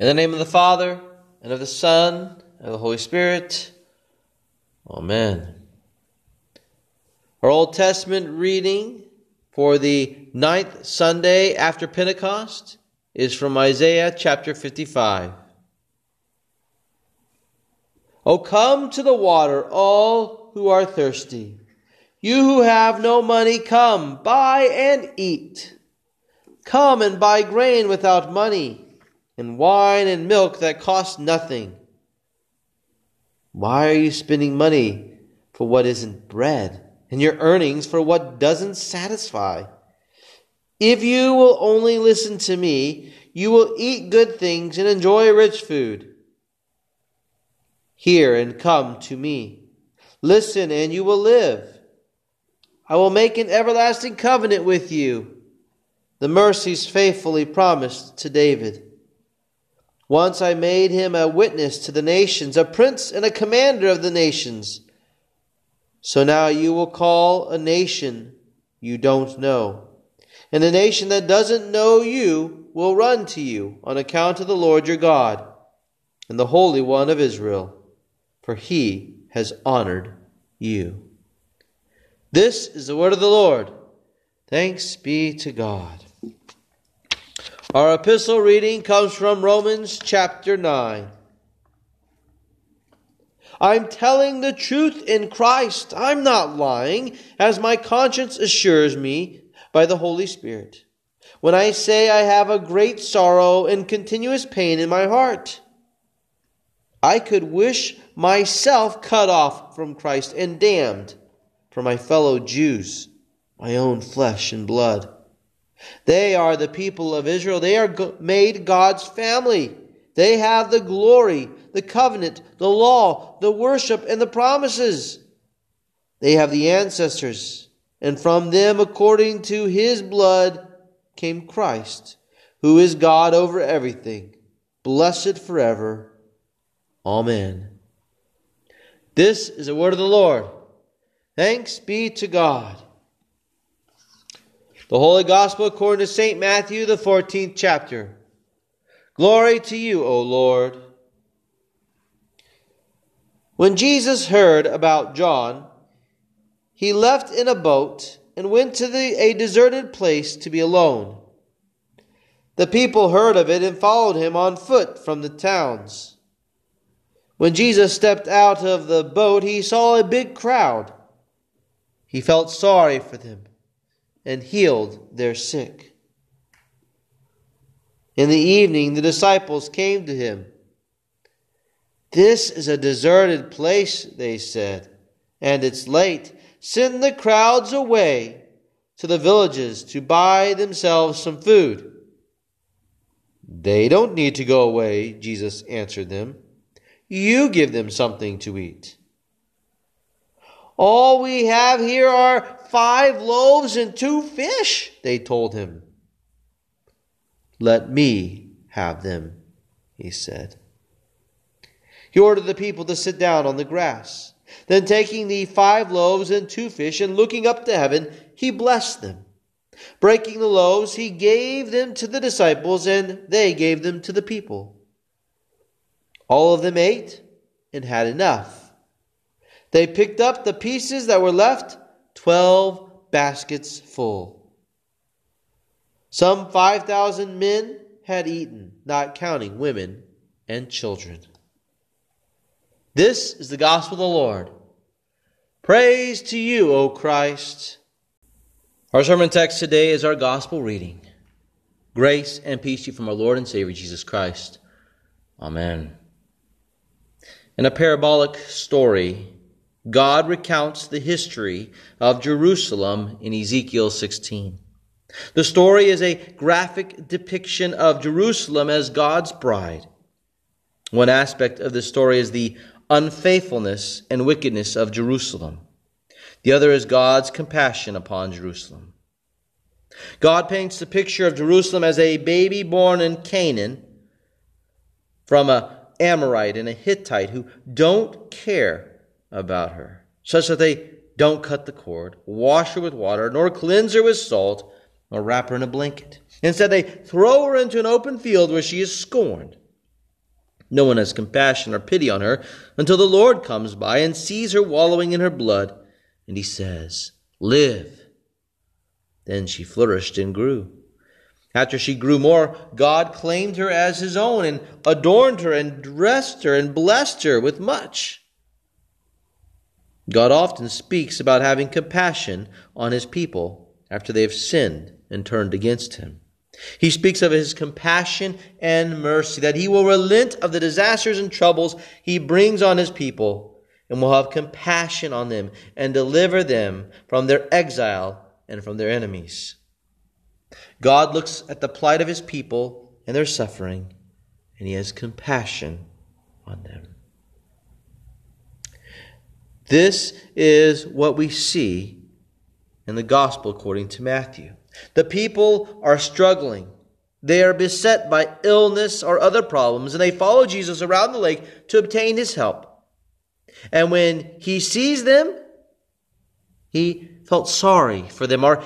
In the name of the Father, and of the Son, and of the Holy Spirit. Amen. Our Old Testament reading for the ninth Sunday after Pentecost is from Isaiah chapter 55. O come to the water, all who are thirsty. You who have no money, come, buy and eat. Come and buy grain without money and wine and milk that cost nothing. Why are you spending money for what isn't bread, and your earnings for what doesn't satisfy? If you will only listen to me, you will eat good things and enjoy rich food. Hear and come to me. Listen and you will live. I will make an everlasting covenant with you, the mercies faithfully promised to David. Once I made him a witness to the nations, a prince and a commander of the nations. So now you will call a nation you don't know. And the nation that doesn't know you will run to you on account of the Lord your God and the Holy One of Israel, for he has honored you. This is the word of the Lord. Thanks be to God. Our epistle reading comes from Romans chapter 9. I'm telling the truth in Christ. I'm not lying, as my conscience assures me by the Holy Spirit. When I say I have a great sorrow and continuous pain in my heart, I could wish myself cut off from Christ and damned for my fellow Jews, my own flesh and blood. They are the people of Israel. They are made God's family. They have the glory, the covenant, the law, the worship, and the promises. They have the ancestors, and from them, according to his blood, came Christ, who is God over everything, blessed forever. Amen. This is the word of the Lord. Thanks be to God. The Holy Gospel according to St. Matthew, the 14th chapter. Glory to you, O Lord. When Jesus heard about John, he left in a boat and went to the, a deserted place to be alone. The people heard of it and followed him on foot from the towns. When Jesus stepped out of the boat, he saw a big crowd. He felt sorry for them and healed their sick. In the evening, the disciples came to him. This is a deserted place, they said, and it's late. Send the crowds away to the villages to buy themselves some food. They don't need to go away, Jesus answered them. You give them something to eat. All we have here are five loaves and two fish, they told him. Let me have them, he said. He ordered the people to sit down on the grass. Then, taking the five loaves and two fish and looking up to heaven, he blessed them. Breaking the loaves, he gave them to the disciples, and they gave them to the people. All of them ate and had enough. They picked up the pieces that were left twelve baskets full. Some 5,000 men had eaten, not counting women and children. This is the gospel of the Lord. Praise to you, O Christ. Our sermon text today is our gospel reading. Grace and peace to you from our Lord and Savior Jesus Christ. Amen. In a parabolic story, God recounts the history of Jerusalem in Ezekiel 16. The story is a graphic depiction of Jerusalem as God's bride. One aspect of the story is the unfaithfulness and wickedness of Jerusalem. The other is God's compassion upon Jerusalem. God paints the picture of Jerusalem as a baby born in Canaan from an Amorite and a Hittite who don't care about her, such that they don't cut the cord, wash her with water, nor cleanse her with salt, nor wrap her in a blanket. Instead, they throw her into an open field where she is scorned No one has compassion or pity on her until the Lord comes by and sees her wallowing in her blood, and he says, Live. Then she flourished and grew. After she grew more, God claimed her as his own and adorned her and dressed her and blessed her with much. God often speaks about having compassion on his people after they have sinned and turned against him. He speaks of his compassion and mercy, that he will relent of the disasters and troubles he brings on his people, and will have compassion on them and deliver them from their exile and from their enemies. God looks at the plight of his people and their suffering, and he has compassion on them. This is what we see in the gospel according to Matthew. The people are struggling. They are beset by illness or other problems, and they follow Jesus around the lake to obtain his help. And when he sees them, he felt sorry for them. Or,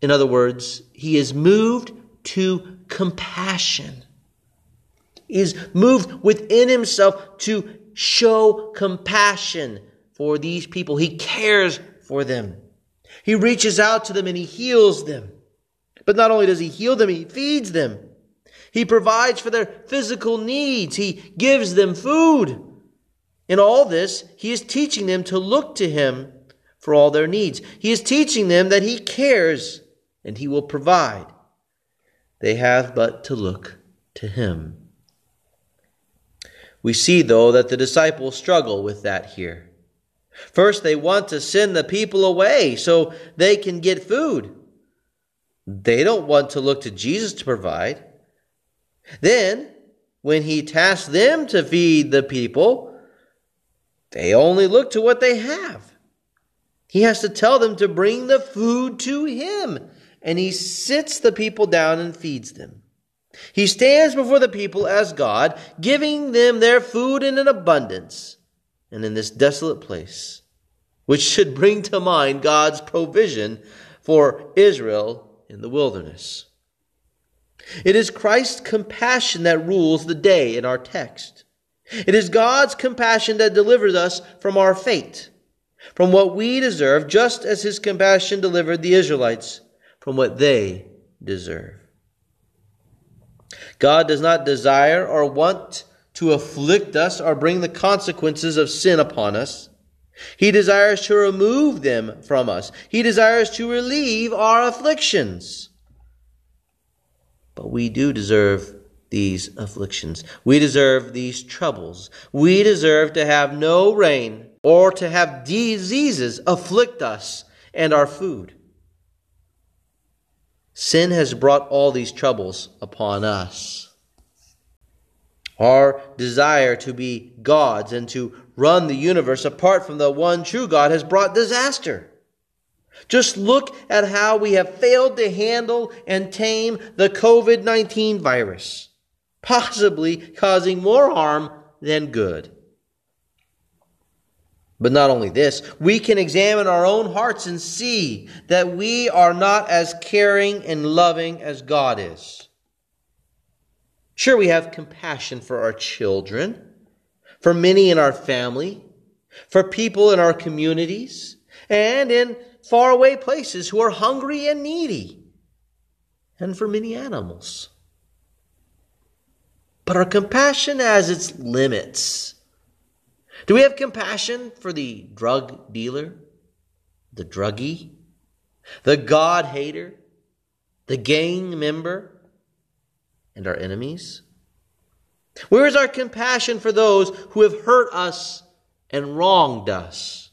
in other words, he is moved to compassion. He is moved within himself to show compassion for these people. He cares for them. He reaches out to them and he heals them. But not only does he heal them, he feeds them. He provides for their physical needs. He gives them food. In all this, he is teaching them to look to him for all their needs. He is teaching them that he cares and he will provide. They have but to look to him. We see, though, that the disciples struggle with that here. First, they want to send the people away so they can get food. They don't want to look to Jesus to provide. Then, when he tasks them to feed the people, they only look to what they have. He has to tell them to bring the food to him, and he sits the people down and feeds them. He stands before the people as God, giving them their food in an abundance and in this desolate place, which should bring to mind God's provision for Israel in the wilderness. It is Christ's compassion that rules the day in our text. It is God's compassion that delivers us from our fate, from what we deserve, just as his compassion delivered the Israelites from what they deserve. God does not desire or want to afflict us or bring the consequences of sin upon us. He desires to remove them from us. He desires to relieve our afflictions. But we do deserve these afflictions. We deserve these troubles. We deserve to have no rain or to have diseases afflict us and our food. Sin has brought all these troubles upon us. Our desire to be gods and to run the universe apart from the one true God has brought disaster. Just look at how we have failed to handle and tame the COVID 19 virus, possibly causing more harm than good. But not only this, we can examine our own hearts and see that we are not as caring and loving as God is. Sure, we have compassion for our children, for many in our family, for people in our communities, and in faraway places who are hungry and needy, and for many animals. But our compassion has its limits. Do we have compassion for the drug dealer, the druggie, the God hater, the gang member, and our enemies? Where is our compassion for those who have hurt us and wronged us?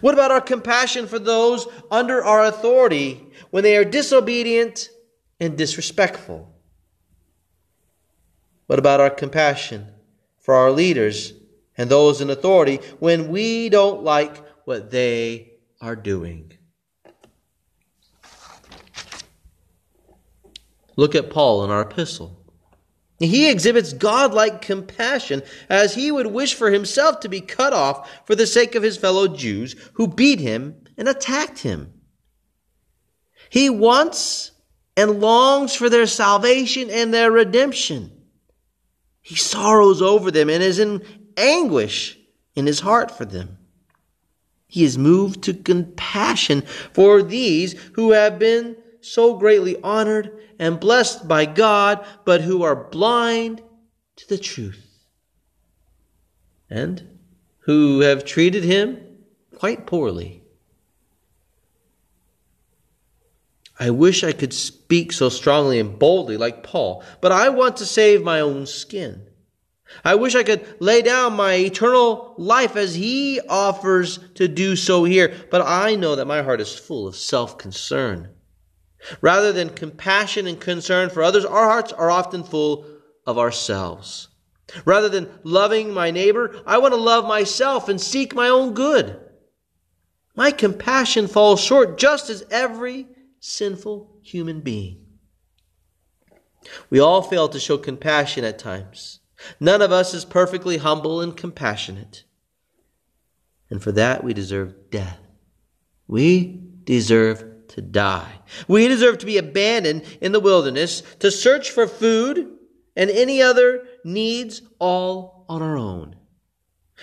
What about our compassion for those under our authority when they are disobedient and disrespectful? What about our compassion for our leaders and those in authority when we don't like what they are doing? Look at Paul in our epistle. He exhibits godlike compassion as he would wish for himself to be cut off for the sake of his fellow Jews who beat him and attacked him. He wants and longs for their salvation and their redemption. He sorrows over them and is in anguish in his heart for them. He is moved to compassion for these who have been so greatly honored and blessed by God, but who are blind to the truth and who have treated him quite poorly. I wish I could speak so strongly and boldly like Paul, but I want to save my own skin. I wish I could lay down my eternal life as he offers to do so here, but I know that my heart is full of self concern. Rather than compassion and concern for others, our hearts are often full of ourselves. Rather than loving my neighbor, I want to love myself and seek my own good. My compassion falls short just as every sinful human being. We all fail to show compassion at times. None of us is perfectly humble and compassionate. And for that, we deserve death. We deserve to die. We deserve to be abandoned in the wilderness to search for food and any other needs all on our own.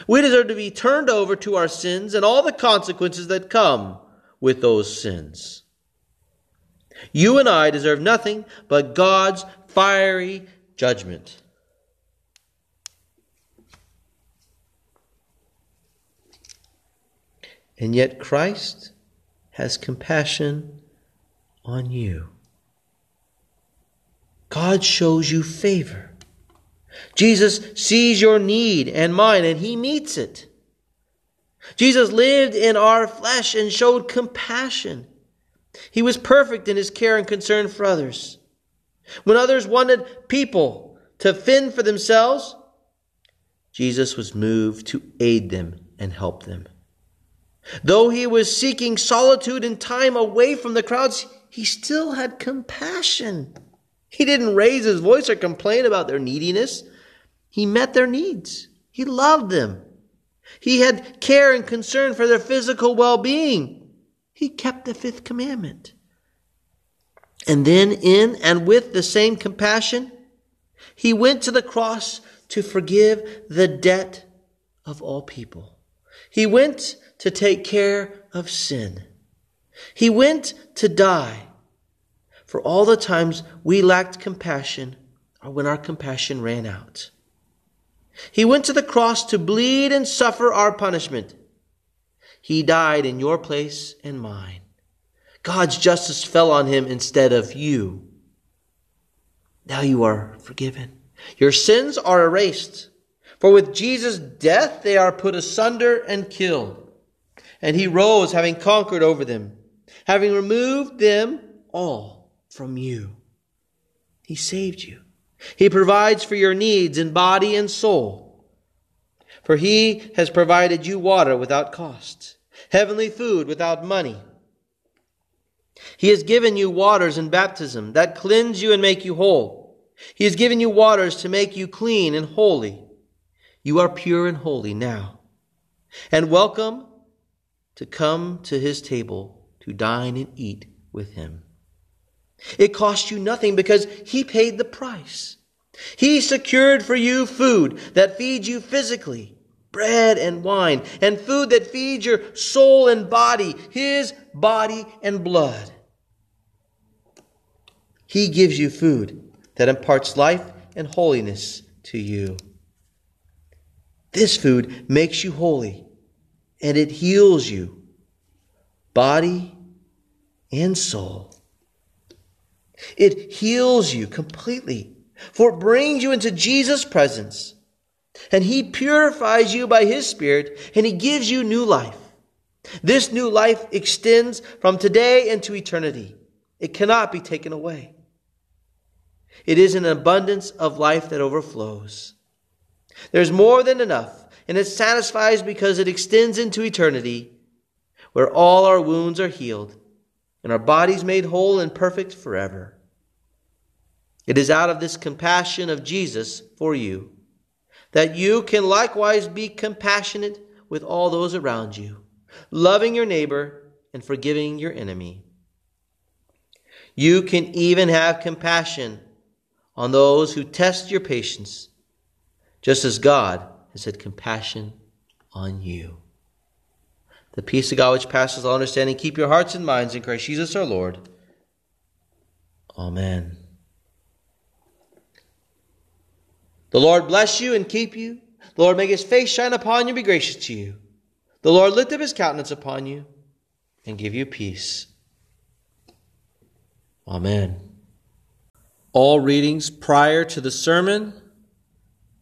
We deserve to be turned over to our sins and all the consequences that come with those sins. You and I deserve nothing but God's fiery judgment. And yet Christ has compassion on you. God shows you favor. Jesus sees your need and mine, and he meets it. Jesus lived in our flesh and showed compassion. He was perfect in his care and concern for others. When others wanted people to fend for themselves, Jesus was moved to aid them and help them. Though he was seeking solitude and time away from the crowds, he still had compassion. He didn't raise his voice or complain about their neediness. He met their needs. He loved them. He had care and concern for their physical well being. He kept the fifth commandment. And then, in and with the same compassion, he went to the cross to forgive the debt of all people. He went to take care of sin. He went to die for all the times we lacked compassion or when our compassion ran out. He went to the cross to bleed and suffer our punishment. He died in your place and mine. God's justice fell on him instead of you. Now you are forgiven. Your sins are erased. For with Jesus' death they are put asunder and killed. And he rose, having conquered over them, having removed them all from you. He saved you. He provides for your needs in body and soul. For he has provided you water without cost, heavenly food without money. He has given you waters in baptism that cleanse you and make you whole. He has given you waters to make you clean and holy. You are pure and holy now. And welcome to come to his table to dine and eat with him. It cost you nothing because he paid the price. He secured for you food that feeds you physically, bread and wine, and food that feeds your soul and body, his body and blood. He gives you food that imparts life and holiness to you. This food makes you holy and it heals you, body and soul. It heals you completely, for it brings you into Jesus' presence. And He purifies you by His Spirit, and He gives you new life. This new life extends from today into eternity. It cannot be taken away. It is an abundance of life that overflows. There's more than enough and it satisfies because it extends into eternity, where all our wounds are healed and our bodies made whole and perfect forever. It is out of this compassion of Jesus for you that you can likewise be compassionate with all those around you, loving your neighbor and forgiving your enemy. You can even have compassion on those who test your patience just as God has had compassion on you. The peace of God which passes all understanding, keep your hearts and minds in Christ Jesus our Lord. Amen. The Lord bless you and keep you. The Lord make his face shine upon you and be gracious to you. The Lord lift up his countenance upon you and give you peace. Amen. All readings prior to the sermon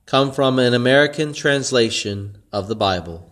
come from an American translation of the Bible.